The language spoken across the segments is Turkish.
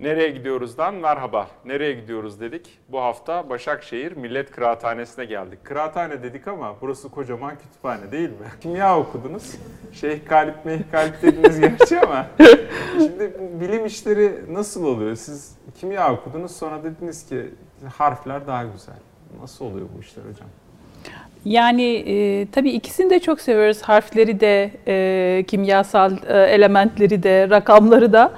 Nereye gidiyoruzdan merhaba. Nereye gidiyoruz dedik. Bu hafta Başakşehir Millet Kıraathanesi'ne geldik. Kıraathane dedik ama burası kocaman kütüphane değil mi? Kimya okudunuz. Şeyh Galip Meyh Galip dediniz gerçi ama. Şimdi bilim işleri nasıl oluyor? Siz kimya okudunuz sonra dediniz ki harfler daha güzel. Nasıl oluyor bu işler hocam? Yani e, tabii ikisini de çok seviyoruz. Harfleri de, e, kimyasal e, elementleri de, rakamları da.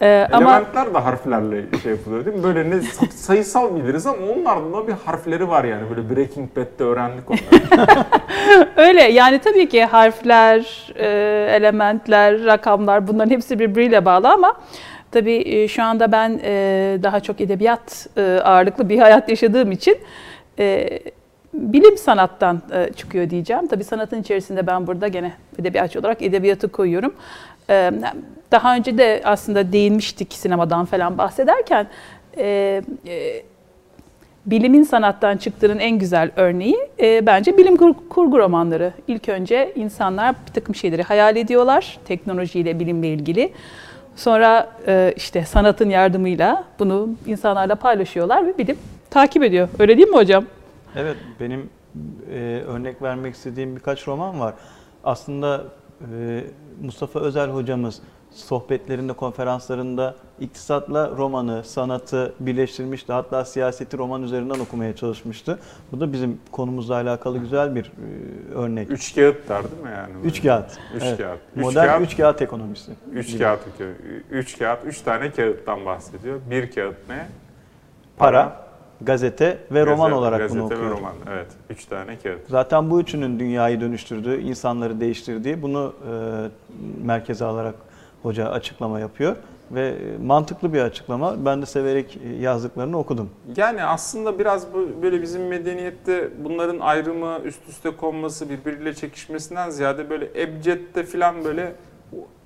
E, ama Elementler de harflerle şey yapılıyor değil mi? Böyle ne sayısal biliriz ama onların da bir harfleri var yani. Böyle Breaking Bad'de öğrendik onları. Öyle yani tabii ki harfler, e, elementler, rakamlar bunların hepsi birbiriyle bağlı ama tabii e, şu anda ben e, daha çok edebiyat e, ağırlıklı bir hayat yaşadığım için bilim sanattan e, çıkıyor diyeceğim. Tabii sanatın içerisinde ben burada gene edebiyatçı olarak edebiyatı koyuyorum. E, daha önce de aslında değinmiştik sinemadan falan bahsederken e, bilimin sanattan çıktığının en güzel örneği bence bilim kurgu romanları. İlk önce insanlar bir takım şeyleri hayal ediyorlar teknolojiyle, bilimle ilgili. Sonra işte sanatın yardımıyla bunu insanlarla paylaşıyorlar ve bilim takip ediyor. Öyle değil mi hocam? Evet, benim e, örnek vermek istediğim birkaç roman var. Aslında e, Mustafa Özel hocamız sohbetlerinde, konferanslarında iktisatla romanı, sanatı birleştirmişti. Hatta siyaseti roman üzerinden okumaya çalışmıştı. Bu da bizim konumuzla alakalı güzel bir e, örnek. Üç kağıt der değil mi yani? Üç kağıt. Üç evet. kağıt. Üç Modern kağıt, üç kağıt ekonomisi. Üç gibi. kağıt, üç kağıt, üç tane kağıttan bahsediyor. Bir kağıt ne? Para, Para gazete ve gazete, roman olarak gazete bunu okuyorum. Gazete ve roman, evet. Üç tane kağıt. Zaten bu üçünün dünyayı dönüştürdüğü, insanları değiştirdiği bunu e, merkeze alarak hoca açıklama yapıyor. Ve mantıklı bir açıklama. Ben de severek yazdıklarını okudum. Yani aslında biraz bu, böyle bizim medeniyette bunların ayrımı, üst üste konması, birbiriyle çekişmesinden ziyade böyle ebcedde falan böyle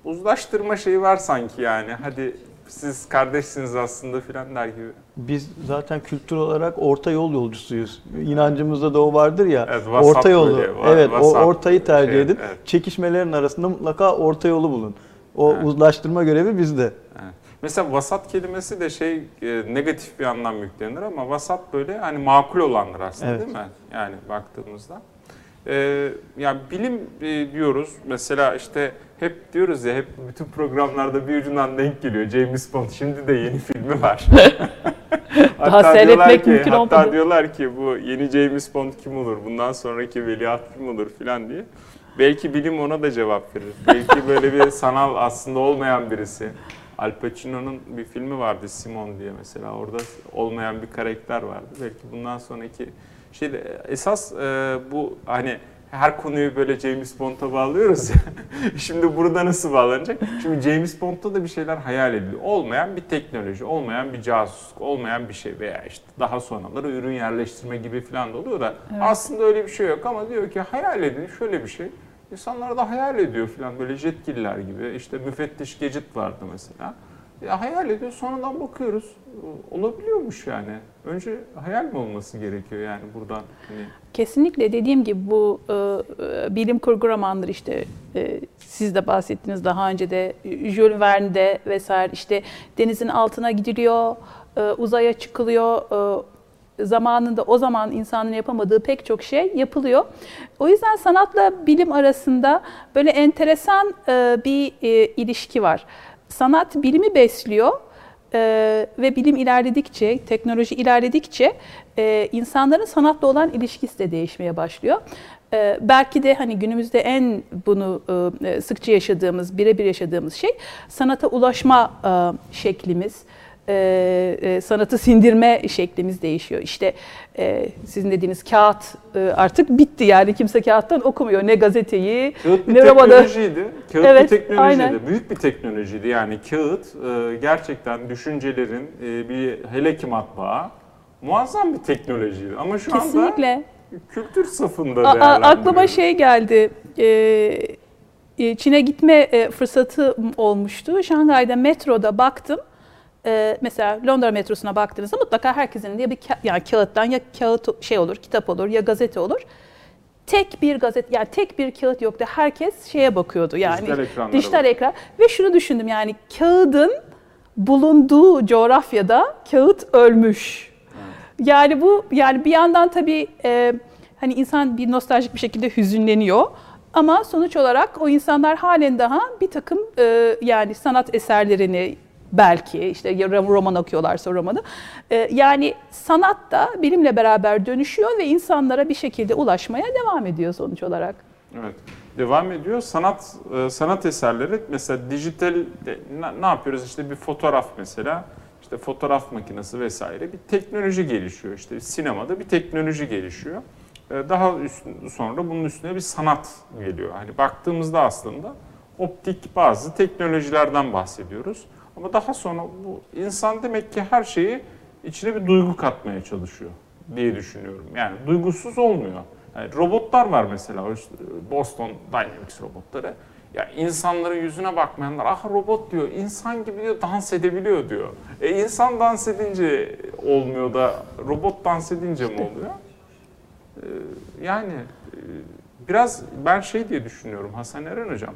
uzlaştırma şeyi var sanki yani. Hadi siz kardeşsiniz aslında filan der gibi. Biz zaten kültür olarak orta yol yolcusuyuz. İnancımızda da o vardır ya. Evet, orta yolu. Böyle, evet, o ortayı tercih şey, edin. Evet. Çekişmelerin arasında mutlaka orta yolu bulun. O evet. uzlaştırma görevi bizde. Evet. Mesela vasat kelimesi de şey e, negatif bir anlam yüklenir ama vasat böyle hani makul olanlar aslında evet. değil mi? Yani baktığımızda. Ee, yani bilim e, diyoruz mesela işte hep diyoruz ya hep bütün programlarda bir ucundan denk geliyor James Bond şimdi de yeni filmi var. hatta Daha seyretmek ki, mümkün hatta olmadı. diyorlar ki bu yeni James Bond kim olur bundan sonraki veliaht kim olur filan diye. Belki bilim ona da cevap verir. Belki böyle bir sanal aslında olmayan birisi. Al Pacino'nun bir filmi vardı Simon diye mesela. Orada olmayan bir karakter vardı. Belki bundan sonraki şey esas e, bu hani her konuyu böyle James Bond'a bağlıyoruz ya. Şimdi burada nasıl bağlanacak? Şimdi James Bond'da da bir şeyler hayal ediliyor. Olmayan bir teknoloji, olmayan bir casusluk, olmayan bir şey veya işte daha sonraları ürün yerleştirme gibi falan da oluyor da evet. aslında öyle bir şey yok ama diyor ki hayal edin şöyle bir şey. İnsanlar da hayal ediyor falan böyle jetgiller gibi. İşte müfettiş Gecit vardı mesela. Ya hayal ediyor sonradan bakıyoruz. Olabiliyormuş yani. Önce hayal mi olması gerekiyor yani buradan? Hani... Kesinlikle dediğim gibi bu e, e, bilim kurgu romanları işte e, siz de bahsettiniz daha önce de Jules Verne'de vesaire işte denizin altına gidiliyor, e, uzaya çıkılıyor, e, zamanında o zaman insanın yapamadığı pek çok şey yapılıyor. O yüzden sanatla bilim arasında böyle enteresan e, bir e, ilişki var. Sanat bilimi besliyor ee, ve bilim ilerledikçe, teknoloji ilerledikçe e, insanların sanatla olan ilişkisi de değişmeye başlıyor. Ee, belki de hani günümüzde en bunu e, sıkça yaşadığımız, birebir yaşadığımız şey sanata ulaşma e, şeklimiz e, e, sanatı sindirme şeklimiz değişiyor. İşte e, sizin dediğiniz kağıt e, artık bitti yani kimse kağıttan okumuyor ne gazeteyi kağıt bir ne teknolojiydi. Kağıt evet, bir teknolojiydi. Aynen. Büyük bir teknolojiydi yani kağıt e, gerçekten düşüncelerin e, bir hele ki matbaa muazzam bir teknolojiydi. Ama şu Kesinlikle. anda kültür safında değerlendiriyor. Aklıma şey geldi. E, e, Çin'e gitme e, fırsatı olmuştu. Şangay'da metroda baktım e, mesela Londra metrosuna baktığınızda mutlaka herkesin diye bir ka- yani kağıttan ya kağıt şey olur, kitap olur ya gazete olur. Tek bir gazete yani tek bir kağıt yoktu. Herkes şeye bakıyordu yani dijital, dijital ekran ve şunu düşündüm yani kağıdın bulunduğu coğrafyada kağıt ölmüş. Yani bu yani bir yandan tabii e, hani insan bir nostaljik bir şekilde hüzünleniyor. Ama sonuç olarak o insanlar halen daha bir takım e, yani sanat eserlerini belki işte roman okuyorlarsa romanı. e, yani sanat da bilimle beraber dönüşüyor ve insanlara bir şekilde ulaşmaya devam ediyor sonuç olarak. Evet. Devam ediyor. Sanat e, sanat eserleri mesela dijital de- ne, yapıyoruz işte bir fotoğraf mesela işte fotoğraf makinesi vesaire bir teknoloji gelişiyor işte sinemada bir teknoloji gelişiyor. E, Daha sonra bunun üstüne bir sanat geliyor. Hani baktığımızda aslında optik bazı teknolojilerden bahsediyoruz. Ama daha sonra bu insan demek ki her şeyi içine bir duygu katmaya çalışıyor diye düşünüyorum. Yani duygusuz olmuyor. Yani robotlar var mesela Boston Dynamics robotları. Ya insanların yüzüne bakmayanlar ah robot diyor, insan gibi diyor dans edebiliyor diyor. E insan dans edince olmuyor da robot dans edince mi oluyor? Ee, yani e, biraz ben şey diye düşünüyorum Hasan Eren Hocam.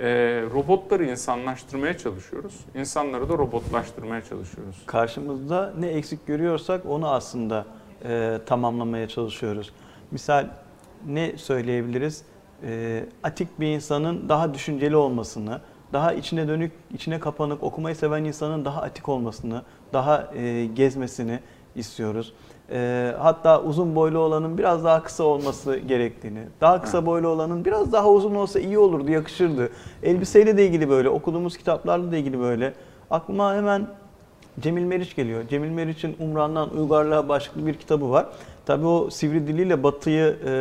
E, robotları insanlaştırmaya çalışıyoruz. İnsanları da robotlaştırmaya çalışıyoruz. karşımızda ne eksik görüyorsak onu aslında e, tamamlamaya çalışıyoruz. Misal ne söyleyebiliriz? E, atik bir insanın daha düşünceli olmasını, daha içine dönük, içine kapanık, okumayı seven insanın daha atik olmasını, daha e, gezmesini istiyoruz. E, hatta uzun boylu olanın biraz daha kısa olması gerektiğini, daha kısa boylu olanın biraz daha uzun olsa iyi olurdu, yakışırdı. Elbiseyle de ilgili böyle, okuduğumuz kitaplarla da ilgili böyle. Aklıma hemen Cemil Meriç geliyor. Cemil Meriç'in Umran'dan Uygarlığa başlıklı bir kitabı var. Tabii o sivri diliyle Batı'yı e,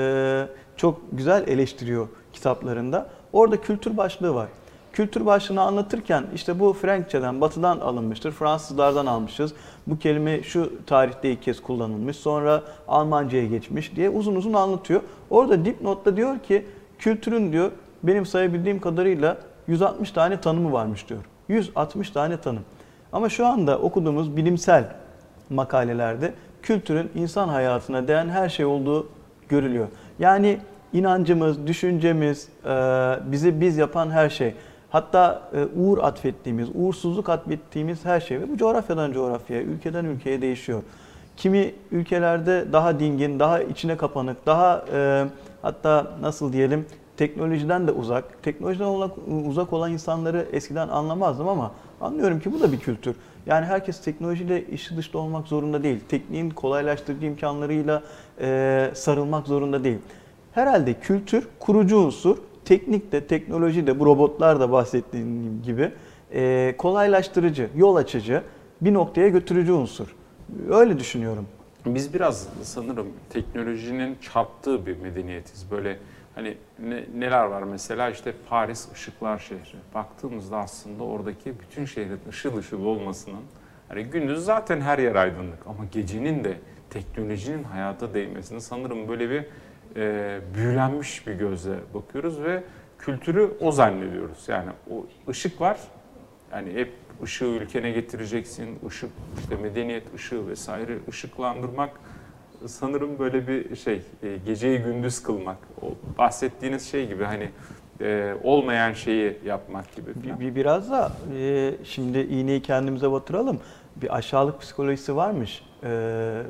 çok güzel eleştiriyor kitaplarında. Orada kültür başlığı var. Kültür başlığını anlatırken işte bu Frenkçeden, Batı'dan alınmıştır, Fransızlardan almışız. Bu kelime şu tarihte ilk kez kullanılmış, sonra Almanca'ya geçmiş diye uzun uzun anlatıyor. Orada dipnotta diyor ki kültürün diyor benim sayabildiğim kadarıyla 160 tane tanımı varmış diyor. 160 tane tanım. Ama şu anda okuduğumuz bilimsel makalelerde kültürün insan hayatına değen her şey olduğu görülüyor. Yani inancımız, düşüncemiz, bizi biz yapan her şey. Hatta e, uğur atfettiğimiz, uğursuzluk atfettiğimiz her şey ve bu coğrafyadan coğrafyaya, ülkeden ülkeye değişiyor. Kimi ülkelerde daha dingin, daha içine kapanık, daha e, hatta nasıl diyelim teknolojiden de uzak. Teknolojiden olan- uzak olan insanları eskiden anlamazdım ama anlıyorum ki bu da bir kültür. Yani herkes teknolojiyle işi dışta olmak zorunda değil. Tekniğin kolaylaştırıcı imkanlarıyla e, sarılmak zorunda değil. Herhalde kültür kurucu unsur, teknik de teknoloji de bu robotlar da bahsettiğim gibi e, kolaylaştırıcı, yol açıcı, bir noktaya götürücü unsur. Öyle düşünüyorum. Biz biraz sanırım teknolojinin çarptığı bir medeniyetiz. Böyle hani ne- neler var mesela işte Paris ışıklar şehri. Baktığımızda aslında oradaki bütün şehrin ışıl ışıl olmasının hani gündüz zaten her yer aydınlık ama gecenin de teknolojinin hayata değmesini sanırım böyle bir e, büyülenmiş bir gözle bakıyoruz ve kültürü o zannediyoruz. Yani o ışık var. Yani hep ışığı ülkene getireceksin, ışık, işte medeniyet ışığı vesaire ışıklandırmak sanırım böyle bir şey, e, geceyi gündüz kılmak. O bahsettiğiniz şey gibi hani e, olmayan şeyi yapmak gibi falan. Bir, bir- biraz da e, şimdi iğneyi kendimize batıralım. Bir aşağılık psikolojisi varmış e,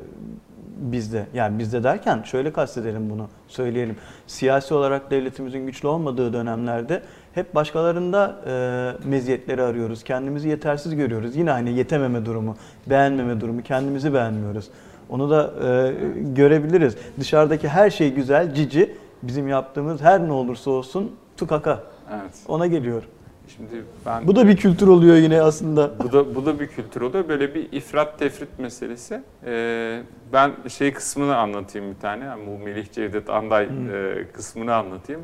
bizde. Yani bizde derken şöyle kastedelim bunu söyleyelim. Siyasi olarak devletimizin güçlü olmadığı dönemlerde hep başkalarında e, meziyetleri arıyoruz. Kendimizi yetersiz görüyoruz. Yine aynı yetememe durumu, beğenmeme durumu, kendimizi beğenmiyoruz. Onu da e, görebiliriz. Dışarıdaki her şey güzel, cici. Bizim yaptığımız her ne olursa olsun tukaka. Evet. Ona geliyor. Şimdi ben Bu da bir kültür oluyor yine aslında. Bu da bu da bir kültür oluyor. Böyle bir ifrat tefrit meselesi. Ee, ben şey kısmını anlatayım bir tane. Yani bu Melih Cevdet Anday e, kısmını anlatayım.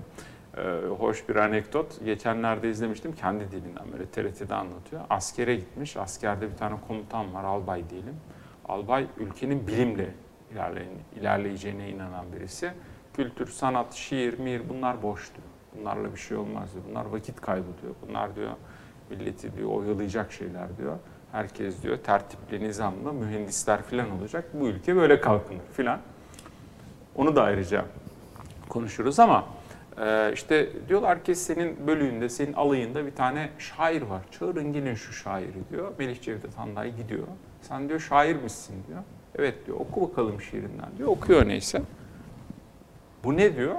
Ee, hoş bir anekdot. Geçenlerde izlemiştim. Kendi dilinden böyle TRT'de anlatıyor. Askere gitmiş. Askerde bir tane komutan var. Albay diyelim. Albay ülkenin bilimle ilerley- ilerleyeceğine inanan birisi. Kültür, sanat, şiir, mir bunlar boş diyor. Bunlarla bir şey olmaz diyor. Bunlar vakit kaybı diyor. Bunlar diyor milleti diyor oyalayacak şeyler diyor. Herkes diyor tertipli, nizamlı, mühendisler falan olacak. Bu ülke böyle kalkınır filan. Onu da ayrıca konuşuruz ama Ee, işte diyorlar ki senin bölüğünde, senin alayında bir tane şair var. Çağırın gelin şu şairi diyor. Melih Cevdet Handay gidiyor. Sen diyor şair misin diyor. Evet diyor oku bakalım şiirinden diyor. Okuyor neyse. Bu ne diyor?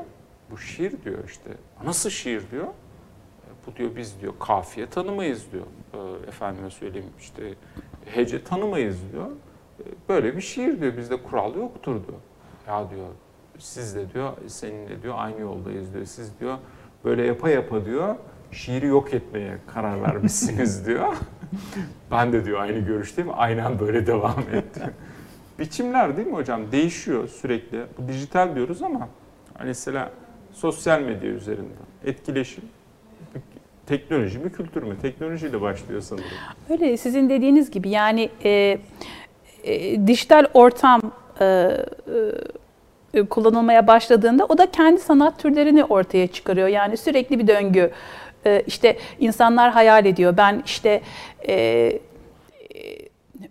Bu şiir diyor işte. Nasıl şiir diyor? E, Bu diyor biz diyor kafiye tanımayız diyor. E, Efendime söyleyeyim işte hece tanımayız diyor. E, Böyle bir şiir diyor. Bizde kural yoktur diyor. Ya diyor siz de diyor seninle diyor aynı yoldayız diyor. Siz diyor böyle yapa yapa diyor şiiri yok etmeye karar vermişsiniz diyor. ben de diyor aynı görüşteyim. Aynen böyle devam et diyor. Biçimler değil mi hocam? Değişiyor sürekli. Bu dijital diyoruz ama hani mesela sosyal medya üzerinden etkileşim teknoloji mi kültür mü? Teknolojiyle başlıyor sanırım. Öyle sizin dediğiniz gibi yani e, e, dijital ortam e, e, kullanılmaya başladığında o da kendi sanat türlerini ortaya çıkarıyor. Yani sürekli bir döngü. E, işte insanlar hayal ediyor. Ben işte e,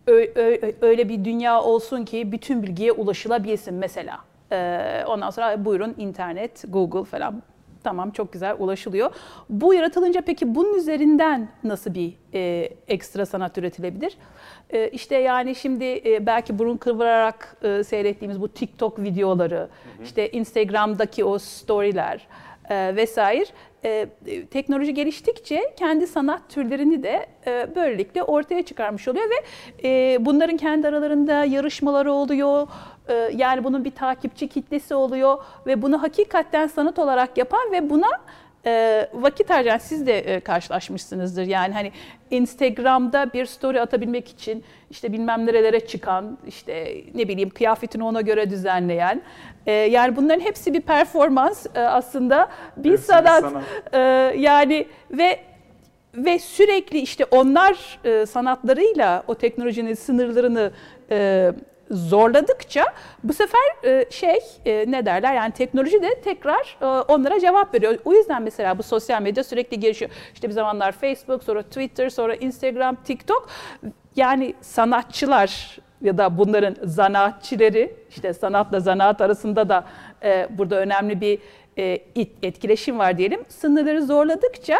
ö- öyle bir dünya olsun ki bütün bilgiye ulaşılabilsin mesela. Ee, ondan sonra buyurun internet, Google falan tamam çok güzel ulaşılıyor. Bu yaratılınca peki bunun üzerinden nasıl bir e, ekstra sanat üretilebilir? E, işte yani şimdi e, belki burun kıvırarak e, seyrettiğimiz bu TikTok videoları, işte Instagram'daki o storyler e, vesaire e, teknoloji geliştikçe kendi sanat türlerini de e, böylelikle ortaya çıkarmış oluyor ve e, bunların kendi aralarında yarışmaları oluyor. E, yani bunun bir takipçi kitlesi oluyor ve bunu hakikaten sanat olarak yapan ve buna e, vakit harcayan siz de e, karşılaşmışsınızdır. Yani hani Instagram'da bir story atabilmek için işte bilmem nerelere çıkan, işte ne bileyim kıyafetini ona göre düzenleyen. e, yani bunların hepsi bir performans e, aslında bir Hepsi sanat. sanat. E, yani ve ve sürekli işte onlar e, sanatlarıyla o teknolojinin sınırlarını e, zorladıkça bu sefer e, şey e, ne derler yani teknoloji de tekrar e, onlara cevap veriyor. O yüzden mesela bu sosyal medya sürekli gelişiyor. İşte bir zamanlar Facebook, sonra Twitter, sonra Instagram, TikTok. Yani sanatçılar ya da bunların zanaatçileri işte sanatla zanaat arasında da burada önemli bir etkileşim var diyelim. Sınırları zorladıkça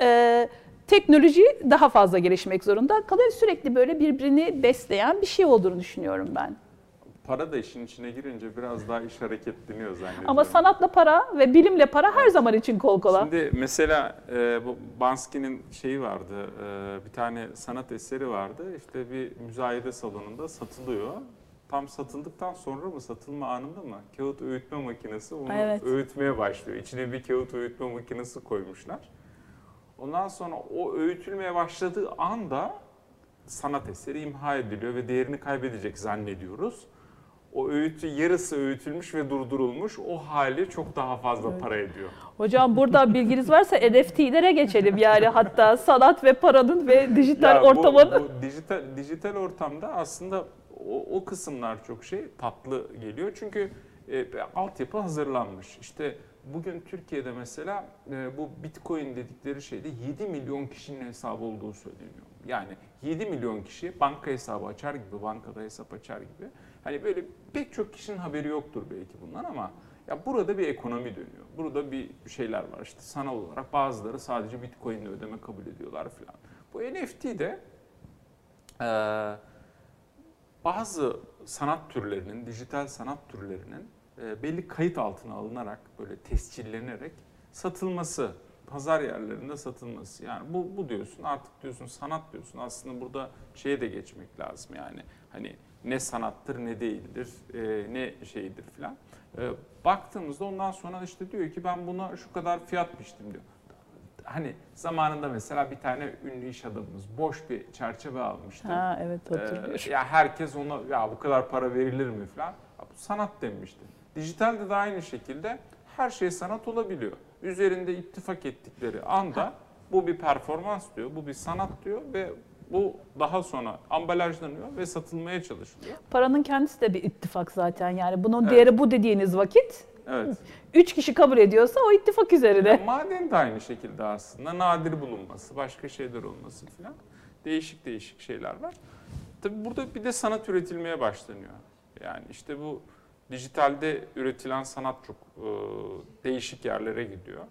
e, teknoloji daha fazla gelişmek zorunda kalıyor. Sürekli böyle birbirini besleyen bir şey olduğunu düşünüyorum ben. Para da işin içine girince biraz daha iş hareketleniyor zannediyorum. Ama sanatla para ve bilimle para her zaman için kol kola. Şimdi mesela e, bu Bansky'nin şeyi vardı, e, bir tane sanat eseri vardı. İşte bir müzayede salonunda satılıyor. Tam satıldıktan sonra mı, satılma anında mı? Kağıt öğütme makinesi onu Evet. öğütmeye başlıyor. İçine bir kağıt öğütme makinesi koymuşlar. Ondan sonra o öğütülmeye başladığı anda sanat eseri imha ediliyor ve değerini kaybedecek zannediyoruz. O öğütü yarısı öğütülmüş ve durdurulmuş. O hali çok daha fazla para ediyor. Hocam burada bilginiz varsa NFT'lere geçelim yani hatta sanat ve paranın ve dijital Ya bu- ortamın. Bu, dijital, dijital ortamda aslında o, o kısımlar çok şey tatlı geliyor. Çünkü e, altyapı hazırlanmış. İşte bugün Türkiye'de mesela e, bu Bitcoin dedikleri şeyde 7 milyon kişinin hesabı olduğu söyleniyor. Yani 7 milyon kişi banka hesabı açar gibi, bankada hesap açar gibi. Hani böyle pek çok kişinin haberi yoktur belki bundan ama ya burada bir ekonomi dönüyor. Burada bir şeyler var. İşte sanal olarak bazıları sadece Bitcoin ile ödeme kabul ediyorlar falan. Bu NFT de eee, bazı sanat türlerinin, dijital sanat türlerinin e, belli kayıt altına alınarak, böyle tescillenerek satılması, pazar yerlerinde satılması. Yani bu, bu diyorsun artık diyorsun sanat diyorsun. Aslında burada şeye de geçmek lazım yani. Hani ne sanattır ne değildir, e, ne şeydir filan. E, baktığımızda ondan sonra işte diyor ki ben buna şu kadar fiyat biçtim diyor. Hani zamanında mesela bir tane ünlü iş adamımız boş bir çerçeve almıştı. Ha evet Ee, hatırlıyorum. ya herkes ona ya bu kadar para verilir mi falan. Bu sanat denmişti. Dijitalde de aynı şekilde her şey sanat olabiliyor. Üzerinde ittifak ettikleri anda bu bir performans diyor, bu bir sanat diyor ve bu daha sonra ambalajlanıyor ve satılmaya çalışılıyor. Paranın kendisi de bir ittifak zaten yani bunun Evet. değeri bu dediğiniz vakit Evet. üç kişi kabul ediyorsa o ittifak üzerine. Ya maden de aynı şekilde aslında nadir bulunması, başka şeyler olması falan. Değişik değişik şeyler var. Tabii burada bir de sanat üretilmeye başlanıyor. Yani işte bu dijitalde üretilen sanat çok e, değişik yerlere gidiyor.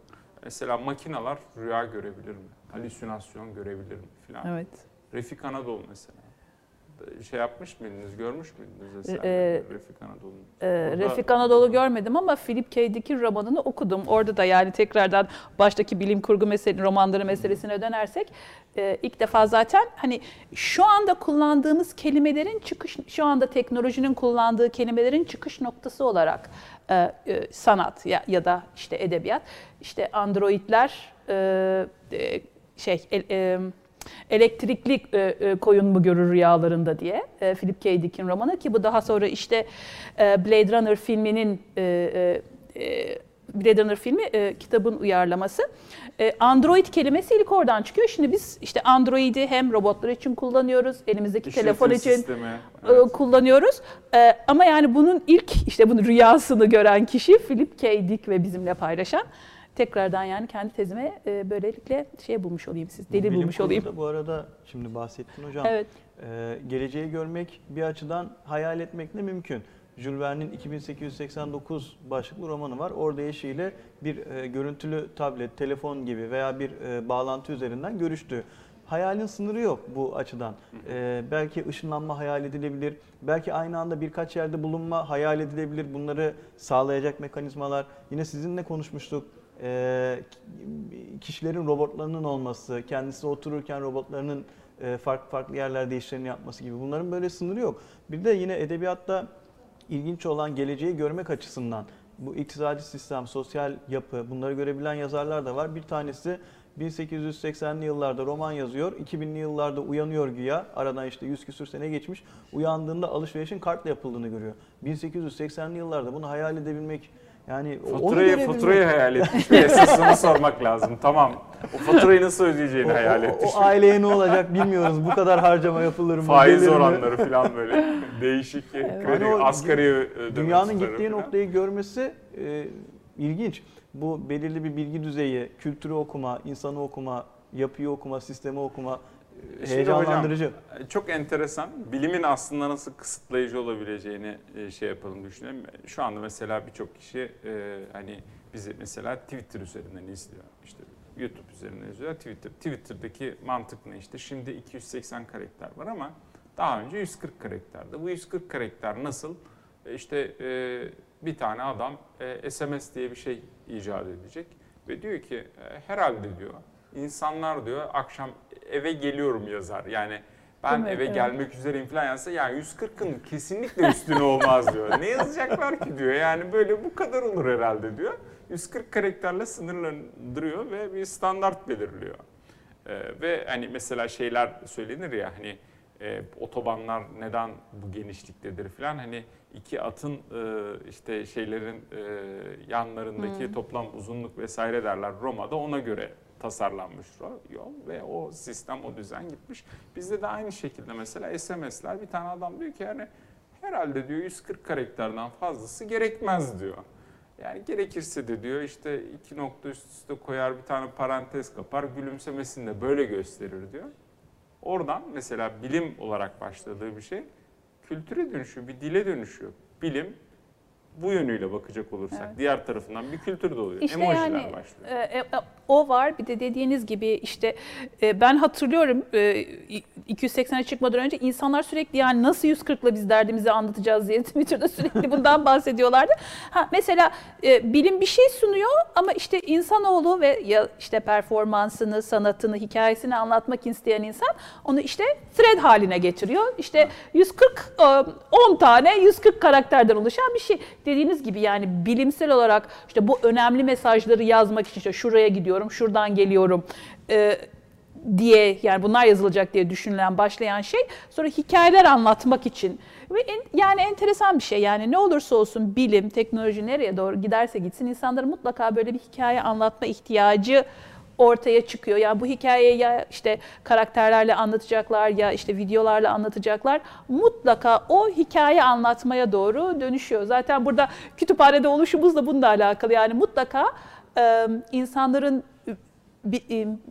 Mesela makineler rüya görebilir mi? Halüsinasyon görebilir mi filan. Evet. Refik Anadolu mesela. Şey yapmış mıydınız, görmüş müydünüz Ee, eserleri Refik Anadolu'nun? Orada- Refik Anadolu görmedim ama Philip K. Dick'in romanını okudum. Orada da yani tekrardan baştaki bilim kurgu mesele, romanları meselesine dönersek e, ilk defa zaten hani şu anda kullandığımız kelimelerin çıkış, şu anda teknolojinin kullandığı kelimelerin çıkış noktası olarak e, e, sanat ya, ya da işte edebiyat, işte androidler e, e, şey el- e, elektrikli e, e, koyun mu görür rüyalarında diye e, Philip K. Dick'in romanı ki bu daha sonra işte e, Blade Runner filminin e, e, e, Blade Runner filmi e, kitabın uyarlaması. E, Android kelimesi ilk oradan çıkıyor. Şimdi biz işte Android'i hem robotlar için kullanıyoruz, elimizdeki İşletim telefon için sistemi, e, kullanıyoruz. E, ama yani bunun ilk işte bunun rüyasını gören kişi Philip K. Dick ve bizimle paylaşan. Tekrardan yani kendi tezime e, böylelikle şey bulmuş olayım siz, delil Bilim bulmuş olayım. Bu arada şimdi bahsettin hocam. Evet. Ee, geleceği görmek bir açıdan hayal etmek de mümkün. Jules Verne'in 2889 başlıklı romanı var. Orada eşiyle bir e, görüntülü tablet, telefon gibi veya bir e, bağlantı üzerinden görüştü. Hayalin sınırı yok bu açıdan. Ee, belki ışınlanma hayal edilebilir. Belki aynı anda birkaç yerde bulunma hayal edilebilir. Bunları sağlayacak mekanizmalar. Yine sizinle konuşmuştuk. Ee, kişilerin robotlarının olması, kendisi otururken robotlarının e, farklı farklı yerlerde işlerini yapması gibi bunların böyle sınırı yok. Bir de yine edebiyatta ilginç olan geleceği görmek açısından bu iktisadi sistem, sosyal yapı bunları görebilen yazarlar da var. Bir tanesi 1880'li yıllarda roman yazıyor. 2000'li yıllarda uyanıyor güya. Aradan işte 100 küsür sene geçmiş. Uyandığında alışverişin kartla yapıldığını görüyor. 1880'li yıllarda bunu hayal edebilmek yani Faturayı, faturayı hayal etmiş ve esasını sormak lazım. Tamam. O faturayı nasıl ödeyeceğini O- hayal o- etmiş. O, aileye ne olacak bilmiyoruz. Bu kadar harcama yapılır mı? Faiz mi? oranları falan böyle değişik kredi, Hani o asgari Dünyanın gittiği falan. noktayı görmesi e, ilginç. Bu belirli bir bilgi düzeyi, kültürü okuma, insanı okuma, yapıyı okuma, sistemi okuma heyecanlandırıcı. hocam, çok enteresan. Bilimin aslında nasıl kısıtlayıcı olabileceğini e, şey yapalım düşünelim. Şu anda mesela birçok kişi e, hani bizi mesela Twitter üzerinden izliyor. İşte YouTube üzerinden izliyor. Twitter. Twitter'daki mantık ne işte? Şimdi 280 karakter var ama daha önce 140 karakterdi. Bu 140 karakter nasıl? E, İşte e, bir tane adam e, SMS diye bir şey icat edecek ve diyor ki e, herhalde diyor insanlar diyor akşam eve geliyorum yazar. Yani ben mi? eve Evet. gelmek üzereyim falan yazsa yani 140'ın kesinlikle üstüne olmaz diyor. Ne yazacaklar ki diyor. Yani böyle bu kadar olur herhalde diyor. 140 karakterle sınırlandırıyor ve bir standart belirliyor. Ee, ve hani mesela şeyler söylenir ya hani e, otobanlar neden bu genişliktedir falan hani iki atın e, işte şeylerin e, yanlarındaki toplam uzunluk vesaire derler Roma'da ona göre tasarlanmış yol ve o sistem o düzen gitmiş. Bizde de aynı şekilde mesela SMS'ler bir tane adam diyor ki yani herhalde diyor 140 karakterden fazlası gerekmez diyor. Yani gerekirse de diyor işte iki nokta üst üste koyar bir tane parantez kapar gülümsemesini de böyle gösterir diyor. Oradan mesela bilim olarak başladığı bir şey kültüre dönüşüyor, bir dile dönüşüyor. Bilim bu yönüyle bakacak olursak Evet. diğer tarafından bir kültür de oluyor. İşte Emojiler yani başlıyor. e, e, o var bir de dediğiniz gibi işte e, ben hatırlıyorum e, 280'e çıkmadan önce insanlar sürekli yani nasıl 140'la biz derdimizi anlatacağız diye Twitter'da sürekli bundan bahsediyorlardı. Ha mesela e, bilim bir şey sunuyor ama işte insanoğlu ve ya işte performansını, sanatını, hikayesini anlatmak isteyen insan onu işte thread haline getiriyor. İşte 140 e, 10 tane 140 karakterden oluşan bir şey. Dediğiniz gibi yani bilimsel olarak işte bu önemli mesajları yazmak için işte şuraya gidiyorum, şuradan geliyorum e, diye yani bunlar yazılacak diye düşünülen başlayan şey sonra hikayeler anlatmak için. Ve en- yani enteresan bir şey yani ne olursa olsun bilim, teknoloji nereye doğru giderse gitsin insanların mutlaka böyle bir hikaye anlatma ihtiyacı ortaya çıkıyor. Yani bu hikayeyi ya işte karakterlerle anlatacaklar ya işte videolarla anlatacaklar. Mutlaka o hikaye anlatmaya doğru dönüşüyor. Zaten burada kütüphanede oluşumuz da bununla alakalı. Yani mutlaka insanların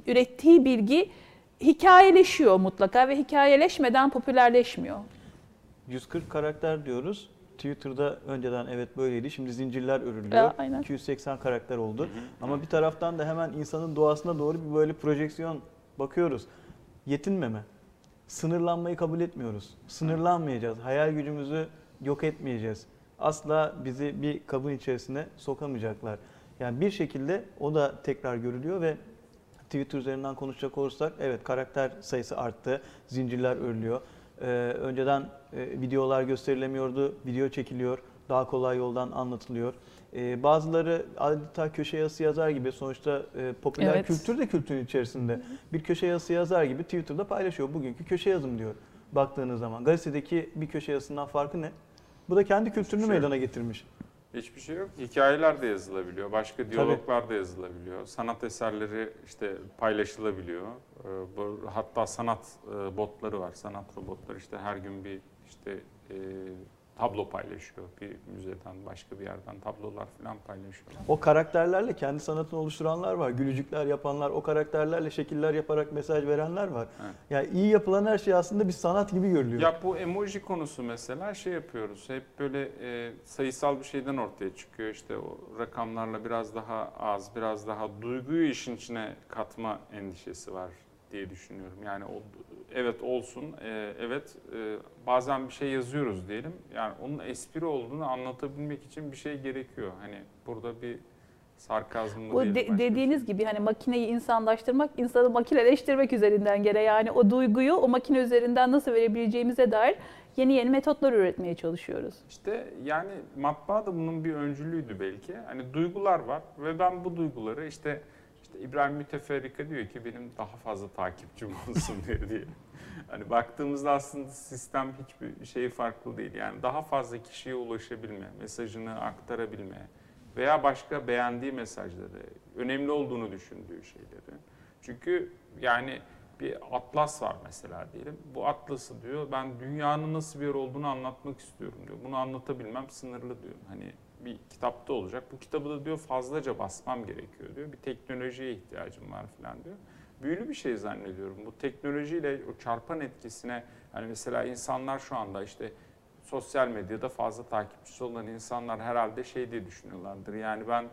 ürettiği bilgi hikayeleşiyor mutlaka ve hikayeleşmeden popülerleşmiyor. 140 karakter diyoruz. Twitter'da önceden evet böyleydi. Şimdi zincirler örülüyor. Ya, aynen. 280 karakter oldu. Ama bir taraftan da hemen insanın doğasına doğru bir böyle projeksiyon bakıyoruz. Yetinmeme. Sınırlanmayı kabul etmiyoruz. Sınırlanmayacağız. Hayal gücümüzü yok etmeyeceğiz. Asla bizi bir kabın içerisine sokamayacaklar. Yani bir şekilde o da tekrar görülüyor ve Twitter üzerinden konuşacak olursak evet karakter sayısı arttı. Zincirler örülüyor. Ee, önceden e, videolar gösterilemiyordu. Video çekiliyor. Daha kolay yoldan anlatılıyor. Ee, bazıları adeta köşe yazısı yazar gibi sonuçta e, popüler Evet. kültür de kültürün içerisinde. Bir köşe yazısı yazar gibi Twitter'da paylaşıyor. Bugünkü köşe yazım diyor baktığınız zaman. Gazetedeki bir köşe yazısından farkı ne? Bu da kendi kültürünü şey yok. meydana getirmiş. Hiçbir şey yok. Hikayeler de yazılabiliyor. Başka diyaloglar da yazılabiliyor. Sanat eserleri işte paylaşılabiliyor. Bu- Hatta sanat e, botları var. Sanat robotları işte her gün bir işte e, tablo paylaşıyor. Bir müzeden, başka bir yerden tablolar falan paylaşıyorlar. O karakterlerle kendi sanatını oluşturanlar var. Gülücükler yapanlar, o karakterlerle şekiller yaparak mesaj verenler var. Evet. Yani iyi yapılan her şey aslında bir sanat gibi görülüyor. Ya bu emoji konusu mesela şey yapıyoruz. Hep böyle e, sayısal bir şeyden ortaya çıkıyor. İşte o rakamlarla biraz daha az, biraz daha duyguyu işin içine katma endişesi var diye düşünüyorum. Yani o evet olsun, e, evet e, bazen bir şey yazıyoruz diyelim. Yani onun espri olduğunu anlatabilmek için bir şey gerekiyor. Hani burada bir sarkazm mı Bu de- bir şey. dediğiniz gibi hani makineyi insanlaştırmak, insanı makineleştirmek üzerinden gere yani o duyguyu o makine üzerinden nasıl verebileceğimize dair yeni yeni metotlar üretmeye çalışıyoruz. İşte yani matbaa da bunun bir öncülüydü belki. Hani duygular var ve ben bu duyguları işte işte İbrahim Müteferrika diyor ki benim daha fazla takipçim olsun diyor diye. Hani baktığımızda aslında sistem hiçbir şey farklı değil. Yani daha fazla kişiye ulaşabilme, mesajını aktarabilme veya başka beğendiği mesajları, önemli olduğunu düşündüğü şeyleri. Çünkü yani bir atlas var mesela diyelim. Bu atlası diyor ben dünyanın nasıl bir yer olduğunu anlatmak istiyorum diyor. Bunu anlatabilmem sınırlı diyor. Hani bir kitapta olacak. Bu kitabı da diyor fazlaca basmam gerekiyor diyor. Bir teknolojiye ihtiyacım var falan diyor. Büyülü bir şey zannediyorum. Bu teknolojiyle o çarpan etkisine hani mesela insanlar şu anda işte sosyal medyada fazla takipçisi olan insanlar herhalde şey diye düşünüyorlardır. Yani ben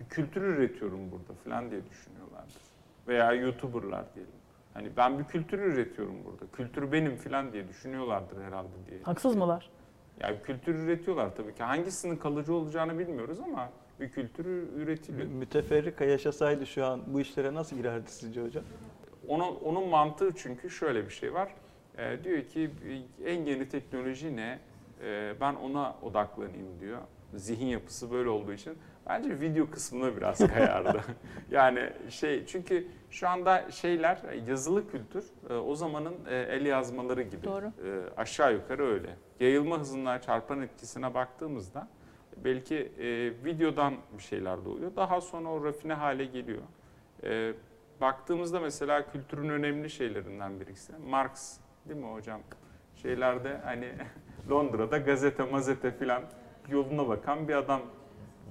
bir kültür üretiyorum burada falan diye düşünüyorlardır. Veya YouTuber'lar diyelim. Hani ben bir kültür üretiyorum burada. Kültür benim falan diye düşünüyorlardır herhalde diye. Haksız mılar? Yani kültür üretiyorlar tabii ki. Hangisinin kalıcı olacağını bilmiyoruz ama bir kültür üretiliyor. Müteferrika yaşasaydı şu an bu işlere nasıl girerdi sizce hocam? Onun, onun mantığı çünkü şöyle bir şey var. Ee, diyor ki en yeni teknoloji ne? Ee, ben ona odaklanayım diyor. Zihin yapısı böyle olduğu için. Bence video kısmına biraz kayardı. yani şey çünkü şu anda şeyler yazılı kültür e, o zamanın e, el yazmaları gibi. Doğru. E, aşağı yukarı öyle. Yayılma hızına çarpan etkisine baktığımızda belki videodan bir şeyler doğuyor. Daha sonra o rafine hale geliyor. Baktığımızda mesela kültürün önemli şeylerinden birisi. Marx değil mi hocam? Şeylerde hani Londra'da gazete mazete filan yoluna bakan bir adam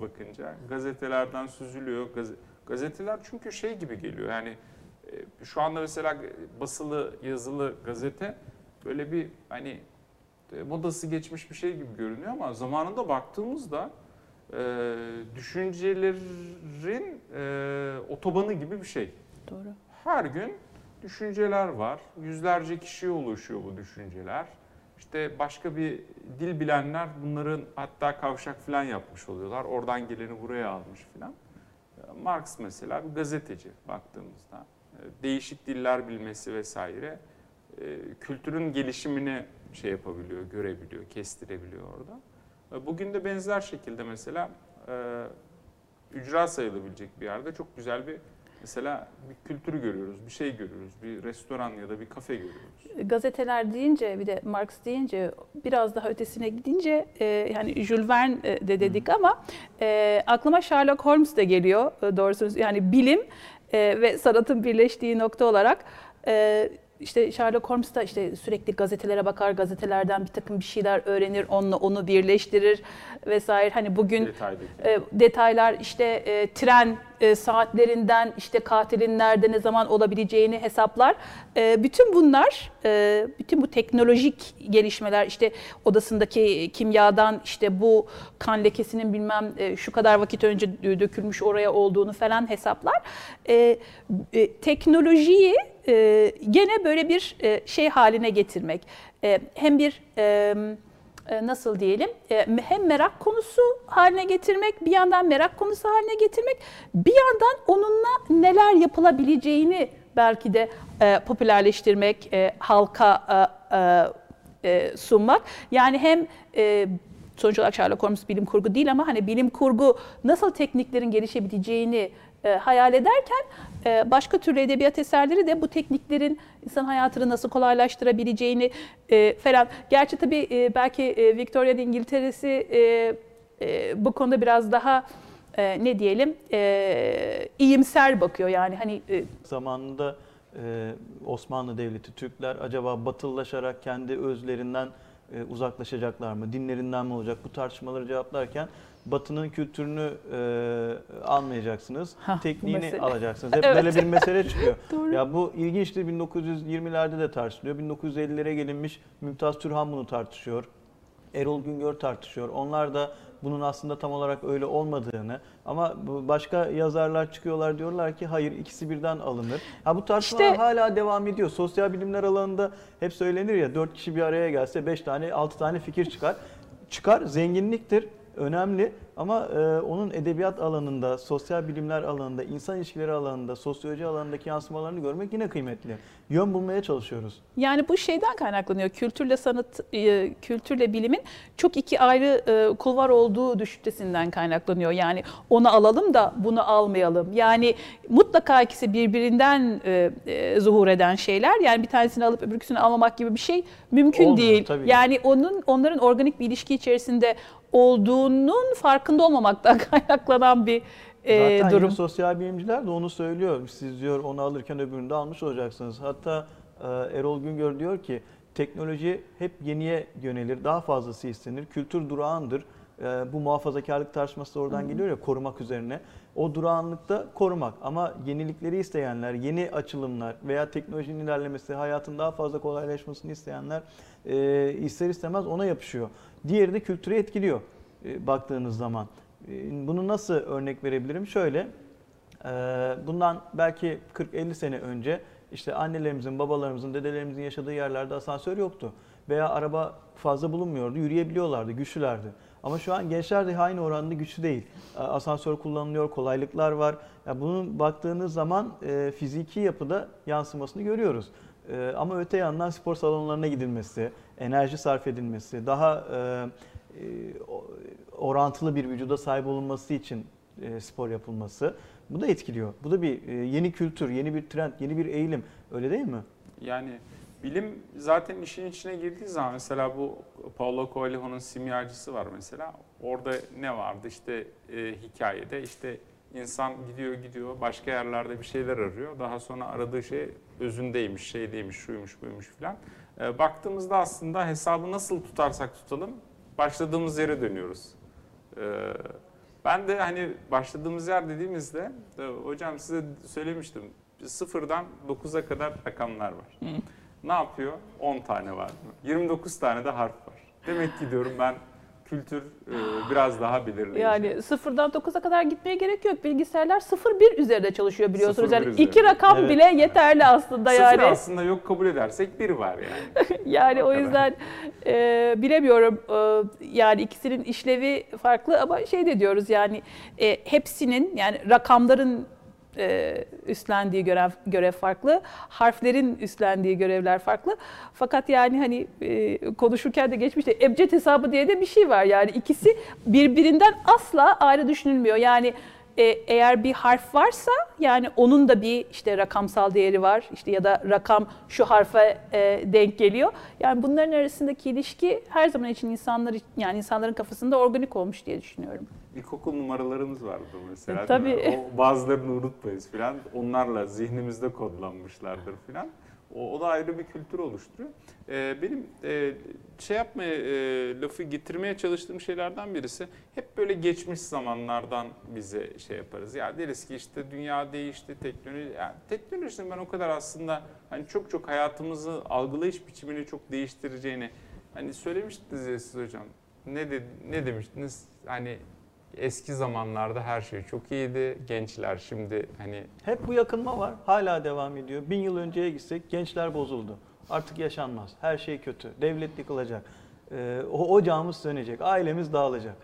bakınca gazetelerden süzülüyor. Gaz- gazeteler çünkü şey gibi geliyor yani e, şu anda mesela basılı yazılı gazete böyle bir hani e, modası geçmiş bir şey gibi görünüyor ama zamanında baktığımızda e, düşüncelerin e, otobanı gibi bir şey. Doğru. Her gün düşünceler var. Yüzlerce kişiye ulaşıyor bu düşünceler. İşte başka bir dil bilenler bunların hatta kavşak falan yapmış oluyorlar. Oradan geleni buraya almış falan. Marx mesela bir gazeteci baktığımızda. E, Değişik diller bilmesi vesaire e, kültürün gelişimini şey yapabiliyor, görebiliyor, kestirebiliyor orada. E, Bugün de benzer şekilde mesela ücra sayılabilecek bir yerde çok güzel bir mesela bir kültürü görüyoruz, bir şey görüyoruz, bir restoran ya da bir kafe görüyoruz. Gazeteler deyince bir de Marx deyince biraz daha ötesine gidince e, yani Jules Verne e, de dedik ama e, aklıma Sherlock Holmes de geliyor e, doğrusu yani bilim e, ve sanatın birleştiği nokta olarak e, işte Sherlock Holmes da işte sürekli gazetelere bakar, gazetelerden bir takım bir şeyler öğrenir, onunla onu birleştirir vesaire. Hani bugün e, detaylar işte e, tren e, saatlerinden işte katilin nerede ne zaman olabileceğini hesaplar. E, bütün bunlar, e, bütün bu teknolojik gelişmeler işte odasındaki kimyadan işte bu kan lekesinin bilmem şu kadar vakit önce dökülmüş oraya olduğunu falan hesaplar. Teknolojiyi gene böyle bir şey haline getirmek. Hem bir nasıl diyelim e, hem merak konusu haline getirmek bir yandan merak konusu haline getirmek bir yandan onunla neler yapılabileceğini belki de e, popülerleştirmek e, halka e, e, e, sunmak. Yani hem e, sonuç olarak Sherlock Holmes bilim kurgu değil ama hani bilim kurgu nasıl tekniklerin gelişebileceğini e, hayal ederken e, başka türlü edebiyat eserleri de bu tekniklerin insan hayatını nasıl kolaylaştırabileceğini e, falan. Gerçi tabii e, belki e, Victoria'nın İngiltere'si e, e, bu konuda biraz daha e, ne diyelim e, iyimser bakıyor yani hani e, Zamanında e, Osmanlı Devleti, Türkler acaba batılılaşarak kendi özlerinden e, uzaklaşacaklar mı, dinlerinden mi olacak bu tartışmaları cevaplarken Batı'nın kültürünü e, almayacaksınız, Hah, tekniğini alacaksınız. Hep Evet. böyle bir mesele çıkıyor. Ya bu ilginçtir 1920'lerde de tartışılıyor. 1950'lere gelinmiş Mümtaz Türhan bunu tartışıyor. Erol Güngör tartışıyor. Onlar da bunun aslında tam olarak öyle olmadığını ama başka yazarlar çıkıyorlar diyorlar ki hayır ikisi birden alınır. Ha bu tartışmalar İşte- hala devam ediyor. Sosyal bilimler alanında hep söylenir ya dört kişi bir araya gelse beş tane altı tane fikir çıkar. Çıkar zenginliktir önemli ama e, onun edebiyat alanında, sosyal bilimler alanında, insan ilişkileri alanında, sosyoloji alanındaki yansımalarını görmek yine kıymetli. Yön bulmaya çalışıyoruz. Yani bu şeyden kaynaklanıyor. Kültürle sanat, e, kültürle bilimin çok iki ayrı e, kulvar olduğu düşüncesinden kaynaklanıyor. Yani onu alalım da bunu almayalım. Yani mutlaka ikisi birbirinden e, e, zuhur eden şeyler. Yani bir tanesini alıp öbürküsünü almamak gibi bir şey mümkün Olmuyor, değil. tabii. Yani onun onların organik bir ilişki içerisinde olduğunun farkında olmamaktan kaynaklanan bir e, Zaten durum. yeni sosyal bilimciler de onu söylüyor. Siz diyor onu alırken öbürünü de almış olacaksınız. Hatta e, Erol Güngör diyor ki teknoloji hep yeniye yönelir, daha fazlası istenir. Kültür durağandır. E, bu muhafazakarlık tartışması da oradan geliyor ya korumak üzerine. O durağanlıkta korumak ama yenilikleri isteyenler, yeni açılımlar veya teknolojinin ilerlemesi, hayatın daha fazla kolaylaşmasını isteyenler e, ister istemez ona yapışıyor. Diğeri de kültürü etkiliyor e, baktığınız zaman. E, Bunu nasıl örnek verebilirim? Şöyle, e, bundan belki 40-50 sene önce işte annelerimizin, babalarımızın, dedelerimizin yaşadığı yerlerde asansör yoktu. Veya araba fazla bulunmuyordu, yürüyebiliyorlardı, güçlülerdi. Ama şu an gençler de aynı oranda güçlü değil. Asansör kullanılıyor, kolaylıklar var. Ya bunun baktığınız zaman fiziki yapıda yansımasını görüyoruz. Ama öte yandan spor salonlarına gidilmesi, enerji sarf edilmesi, daha orantılı bir vücuda sahip olunması için e, spor yapılması bu da etkiliyor. Bu da bir e, yeni kültür, yeni bir trend, yeni bir eğilim. Öyle değil mi? Yani bilim zaten işin içine girdiği zaman mesela bu Paulo Coelho'nun simyacısı var mesela. Orada ne vardı işte e, hikayede işte insan gidiyor gidiyor başka yerlerde bir şeyler arıyor. Daha sonra aradığı şey özündeymiş, şeydeymiş, şuymuş, buymuş filan. E, baktığımızda aslında hesabı nasıl tutarsak tutalım başladığımız yere dönüyoruz. E, ben de hani başladığımız yer dediğimizde e, hocam size söylemiştim sıfırdan 9'a kadar rakamlar var. Ne yapıyor? 10 tane var. 29 tane de harf var. Demek ki diyorum ben kültür e, biraz daha belirleyici. Yani sıfırdan 9'a kadar gitmeye gerek yok. Bilgisayarlar 0-1 üzerinde çalışıyor biliyorsunuz. 0-1 Yani üzerinde. iki rakam Evet. bile yeterli aslında Sıfır yani. aslında yok kabul edersek bir var yani. Yani O o yüzden e, bilemiyorum. E, yani ikisinin işlevi farklı ama şey de diyoruz yani e, hepsinin yani rakamların e, üstlendiği görev, görev farklı, harflerin üstlendiği görevler farklı. Fakat yani hani e, konuşurken de geçmişte ebced hesabı diye de bir şey var. Yani ikisi birbirinden asla ayrı düşünülmüyor. Yani e, eğer bir harf varsa yani onun da bir işte rakamsal değeri var işte ya da rakam şu harfe e, denk geliyor. Yani bunların arasındaki ilişki her zaman için insanlar yani insanların kafasında organik olmuş diye düşünüyorum. İlkokul numaralarımız vardı mesela. E, tabii. O bazılarını unutmayız filan. Onlarla zihnimizde kodlanmışlardır filan. O, o da ayrı bir kültür oluşturuyor. Ee, benim e, şey yapmaya, e, lafı getirmeye çalıştığım şeylerden birisi hep böyle geçmiş zamanlardan bize şey yaparız. Ya deriz ki işte dünya değişti, teknoloji, yani teknolojinin ben o kadar aslında hani çok çok hayatımızı algılayış biçimini çok değiştireceğini hani söylemiştiniz ya siz hocam. Ne, de, ne demiştiniz? Hani eski zamanlarda her şey çok iyiydi. Gençler şimdi hani Hep bu yakınma var. Hala devam ediyor. Bin yıl önceye gitsek gençler bozuldu. Artık yaşanmaz. Her şey kötü. Devlet yıkılacak. Ee, o ocağımız sönecek. Ailemiz dağılacak.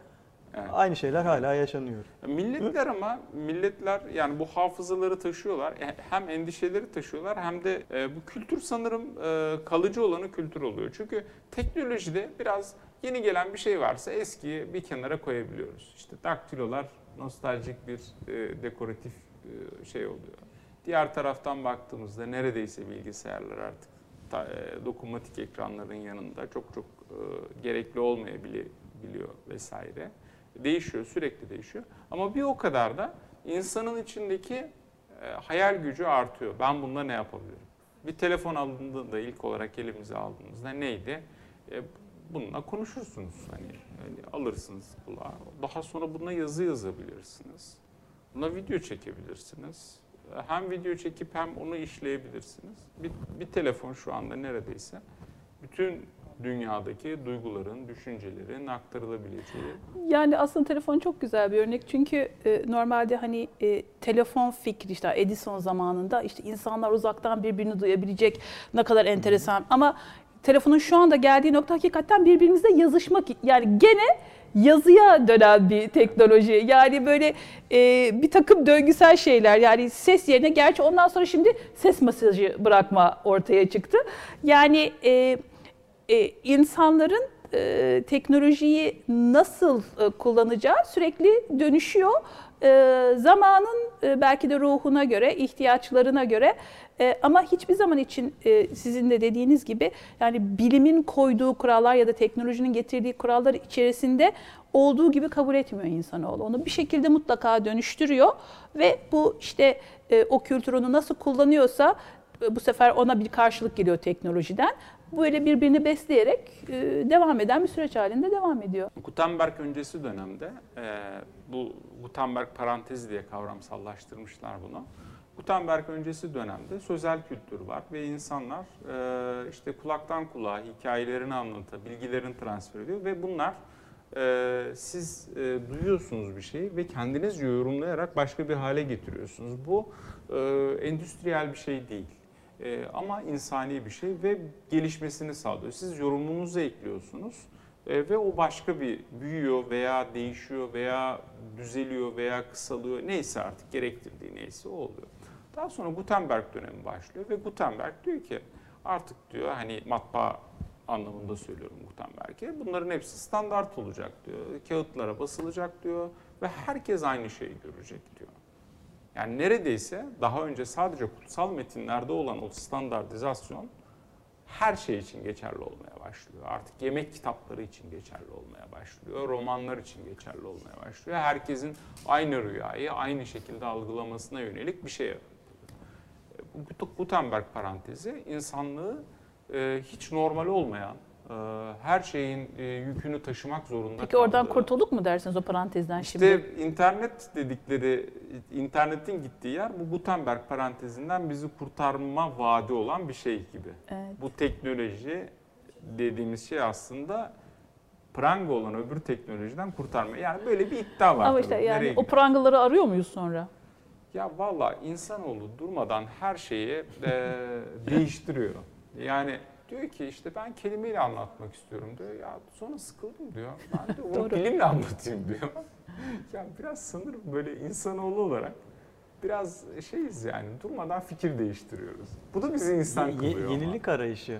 Evet. Aynı şeyler hala yaşanıyor. Milletler ama milletler yani bu hafızaları taşıyorlar. E, Hem endişeleri taşıyorlar hem de e, bu kültür sanırım e, kalıcı olanı kültür oluyor. Çünkü teknolojide biraz yeni gelen bir şey varsa eskiyi bir kenara koyabiliyoruz. İşte daktilolar nostaljik bir e, dekoratif e, şey oluyor. Diğer taraftan baktığımızda neredeyse bilgisayarlar artık ta- e, dokunmatik ekranların yanında çok çok e, gerekli olmayabiliyor vesaire. Değişiyor, sürekli değişiyor. Ama bir o kadar da insanın içindeki e, hayal gücü artıyor. Ben bunda ne yapabilirim? Bir telefon aldığında ilk olarak elimize aldığımızda neydi? E, bununla konuşursunuz. Hani, hani alırsınız kulağa. Daha sonra buna yazı yazabilirsiniz. Buna video çekebilirsiniz. Hem video çekip hem onu işleyebilirsiniz. Bir, bir telefon şu anda neredeyse bütün dünyadaki duyguların, düşüncelerin aktarılabileceği Yani aslında telefon çok güzel bir örnek çünkü e, normalde hani e, telefon fikri işte Edison zamanında işte insanlar uzaktan birbirini duyabilecek ne kadar enteresan ama telefonun şu anda geldiği nokta hakikaten birbirimizle yazışmak yani gene yazıya dönen bir teknoloji. Yani böyle e, bir takım döngüsel şeyler yani ses yerine gerçi ondan sonra şimdi ses mesajı bırakma ortaya çıktı. Yani e, e, insanların e, teknolojiyi nasıl e, kullanacağı sürekli dönüşüyor. E, zamanın e, belki de ruhuna göre, ihtiyaçlarına göre e, ama hiçbir zaman için e, sizin de dediğiniz gibi yani bilimin koyduğu kurallar ya da teknolojinin getirdiği kurallar içerisinde olduğu gibi kabul etmiyor insanoğlu. Onu bir şekilde mutlaka dönüştürüyor ve bu işte o kültür onu nasıl kullanıyorsa bu sefer ona bir karşılık geliyor teknolojiden. Böyle birbirini besleyerek e, devam eden bir süreç halinde devam ediyor. Gutenberg öncesi dönemde e, bu Gutenberg parantezi diye kavramsallaştırmışlar bunu. Gutenberg öncesi dönemde sözel kültür var ve insanlar e, işte kulaktan kulağa hikayelerini anlatıyor, bilgilerini transfer ediyor ve bunlar e, siz e, duyuyorsunuz bir şeyi ve kendiniz yorumlayarak başka bir hale getiriyorsunuz. Bu e, endüstriyel bir şey değil. E, ama insani bir şey ve gelişmesini sağlıyor. Siz yorumunuzu ekliyorsunuz e, ve o başka bir büyüyor veya değişiyor veya düzeliyor veya kısalıyor. Neyse artık gerektirdiği neyse o oluyor. Daha sonra Gutenberg dönemi başlıyor ve Gutenberg diyor ki artık diyor hani matbaa anlamında söylüyorum Gutenberg'e. Bunların hepsi standart olacak diyor. Kağıtlara basılacak diyor ve herkes aynı şeyi görecek diyor. Yani neredeyse daha önce sadece kutsal metinlerde olan o standartizasyon her şey için geçerli olmaya başlıyor. Artık yemek kitapları için geçerli olmaya başlıyor. Romanlar için geçerli olmaya başlıyor. Herkesin aynı rüyayı aynı şekilde algılamasına yönelik bir şey yapıyor. Bu Gutenberg parantezi insanlığı e, hiç normal olmayan, e, her şeyin e, yükünü taşımak zorunda Peki oradan kaldığı- kurtulduk mu dersiniz o parantezden işte şimdi? internet dedikleri, internetin gittiği yer bu Gutenberg parantezinden bizi kurtarma vaadi olan bir şey gibi. Evet. Bu teknoloji dediğimiz şey aslında pranga olan öbür teknolojiden kurtarma. Yani böyle bir iddia var. Ama tabii. işte Nereye yani o gidiyor? prangaları arıyor muyuz sonra? Ya valla insanoğlu durmadan her şeyi e, değiştiriyor. Yani diyor ki işte ben kelimeyle anlatmak istiyorum diyor. Ya sonra sıkıldım diyor. Ben de onu bilimle anlatayım diyor. ya biraz sanırım böyle insanoğlu olarak biraz şeyiz yani durmadan fikir değiştiriyoruz. Bu da bizi insan Ye- kılıyor. ama. yenilik arayışı.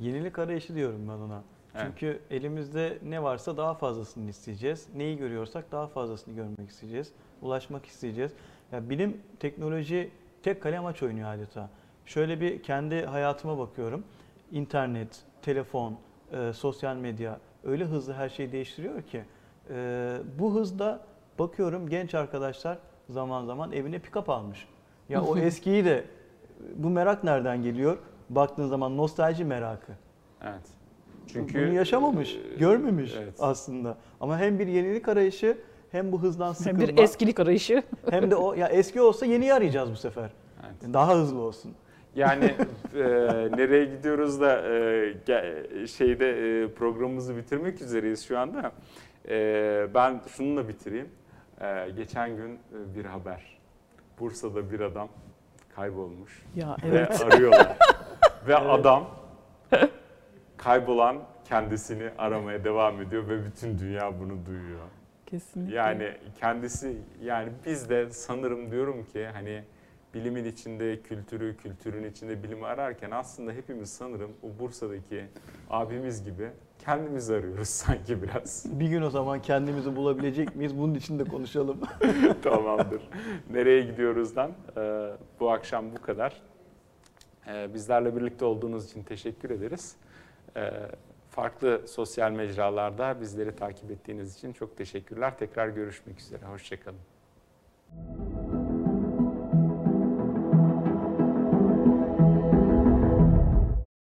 Yenilik arayışı diyorum ben ona. Evet. Çünkü elimizde ne varsa daha fazlasını isteyeceğiz. Neyi görüyorsak daha fazlasını görmek isteyeceğiz. Ulaşmak isteyeceğiz. Ya bilim, teknoloji tek kale maç oynuyor adeta. Şöyle bir kendi hayatıma bakıyorum. İnternet, telefon, e, sosyal medya öyle hızlı her şeyi değiştiriyor ki. e, bu hızda bakıyorum genç arkadaşlar zaman zaman evine pick-up almış. Ya o eskiyi de bu merak nereden geliyor? baktığın zaman nostalji merakı. Evet. Çünkü bunu yaşamamış, e, görmemiş evet. aslında. Ama hem bir yenilik arayışı hem bu hızdan Hem sıkılma bir eskilik arayışı. hem de o ya eski olsa yeniyi arayacağız bu sefer. Evet. Daha hızlı olsun. Yani e, nereye gidiyoruz da e, şeyde e, programımızı bitirmek üzereyiz şu anda. E, ben şununla bitireyim. E, geçen gün e, bir haber. Bursa'da bir adam kaybolmuş Ya ve arıyorlar. ve adam kaybolan kendisini aramaya devam ediyor ve bütün dünya bunu duyuyor. Kesinlikle. Yani kendisi yani biz de sanırım diyorum ki hani bilimin içinde kültürü, kültürün içinde bilimi ararken aslında hepimiz sanırım o Bursa'daki abimiz gibi kendimizi arıyoruz sanki biraz. Bir gün o zaman kendimizi bulabilecek miyiz? Bunun için de konuşalım. Tamamdır. Nereye gidiyoruzdan e, bu akşam bu kadar. E, bizlerle birlikte olduğunuz için teşekkür ederiz. E, farklı sosyal mecralarda bizleri takip ettiğiniz için çok teşekkürler. Tekrar görüşmek üzere. Hoşçakalın.